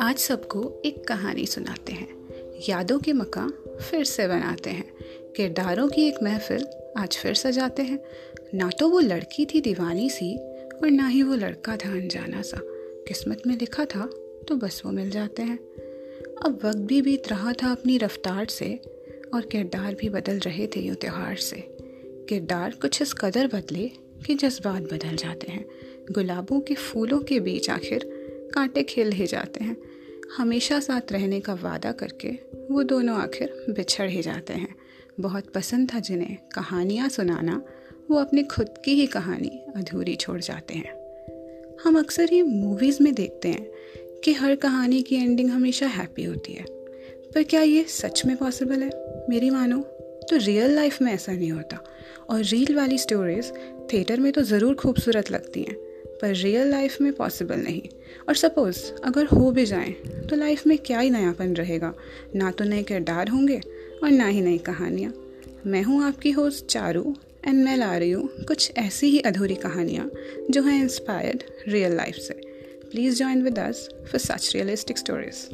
आज सबको एक कहानी सुनाते हैं। यादों के मकाम फिर से बनाते हैं। किरदारों की एक महफिल आज फिर सजाते हैं। ना तो वो लड़की थी दीवानी सी और ना ही वो लड़का था अनजाना सा। किस्मत में लिखा था तो बस वो मिल जाते हैं। अब वक्त भी बीत रहा था अपनी रफ्तार से और किरदार भी बदल रहे थे यूँ त्यौहार से। किरदार कुछ इस कदर बदले कि जज्बात बदल जाते हैं। गुलाबों के फूलों के बीच आखिर कांटे खेल ही जाते हैं। हमेशा साथ रहने का वादा करके वो दोनों आखिर बिछड़ ही जाते हैं। बहुत पसंद था जिन्हें कहानियाँ सुनाना। वो अपनी खुद की ही कहानी अधूरी छोड़ जाते हैं। हम अक्सर ये मूवीज़ में देखते हैं कि हर कहानी की एंडिंग हमेशा हैप्पी होती है। पर क्या ये सच में पॉसिबल है? मेरी मानो तो रियल लाइफ में ऐसा नहीं होता। और रील वाली स्टोरीज थिएटर में तो ज़रूर खूबसूरत लगती हैं, पर रियल लाइफ में पॉसिबल नहीं। और सपोज़ अगर हो भी जाए तो लाइफ में क्या ही नयापन रहेगा? ना तो नए किरदार होंगे और ना ही नई कहानियाँ। मैं हूँ आपकी होस्ट चारू एंड मैं ला रही हूँ कुछ ऐसी ही अधूरी कहानियाँ जो हैं इंस्पायर्ड रियल लाइफ से। Please join with us for such realistic stories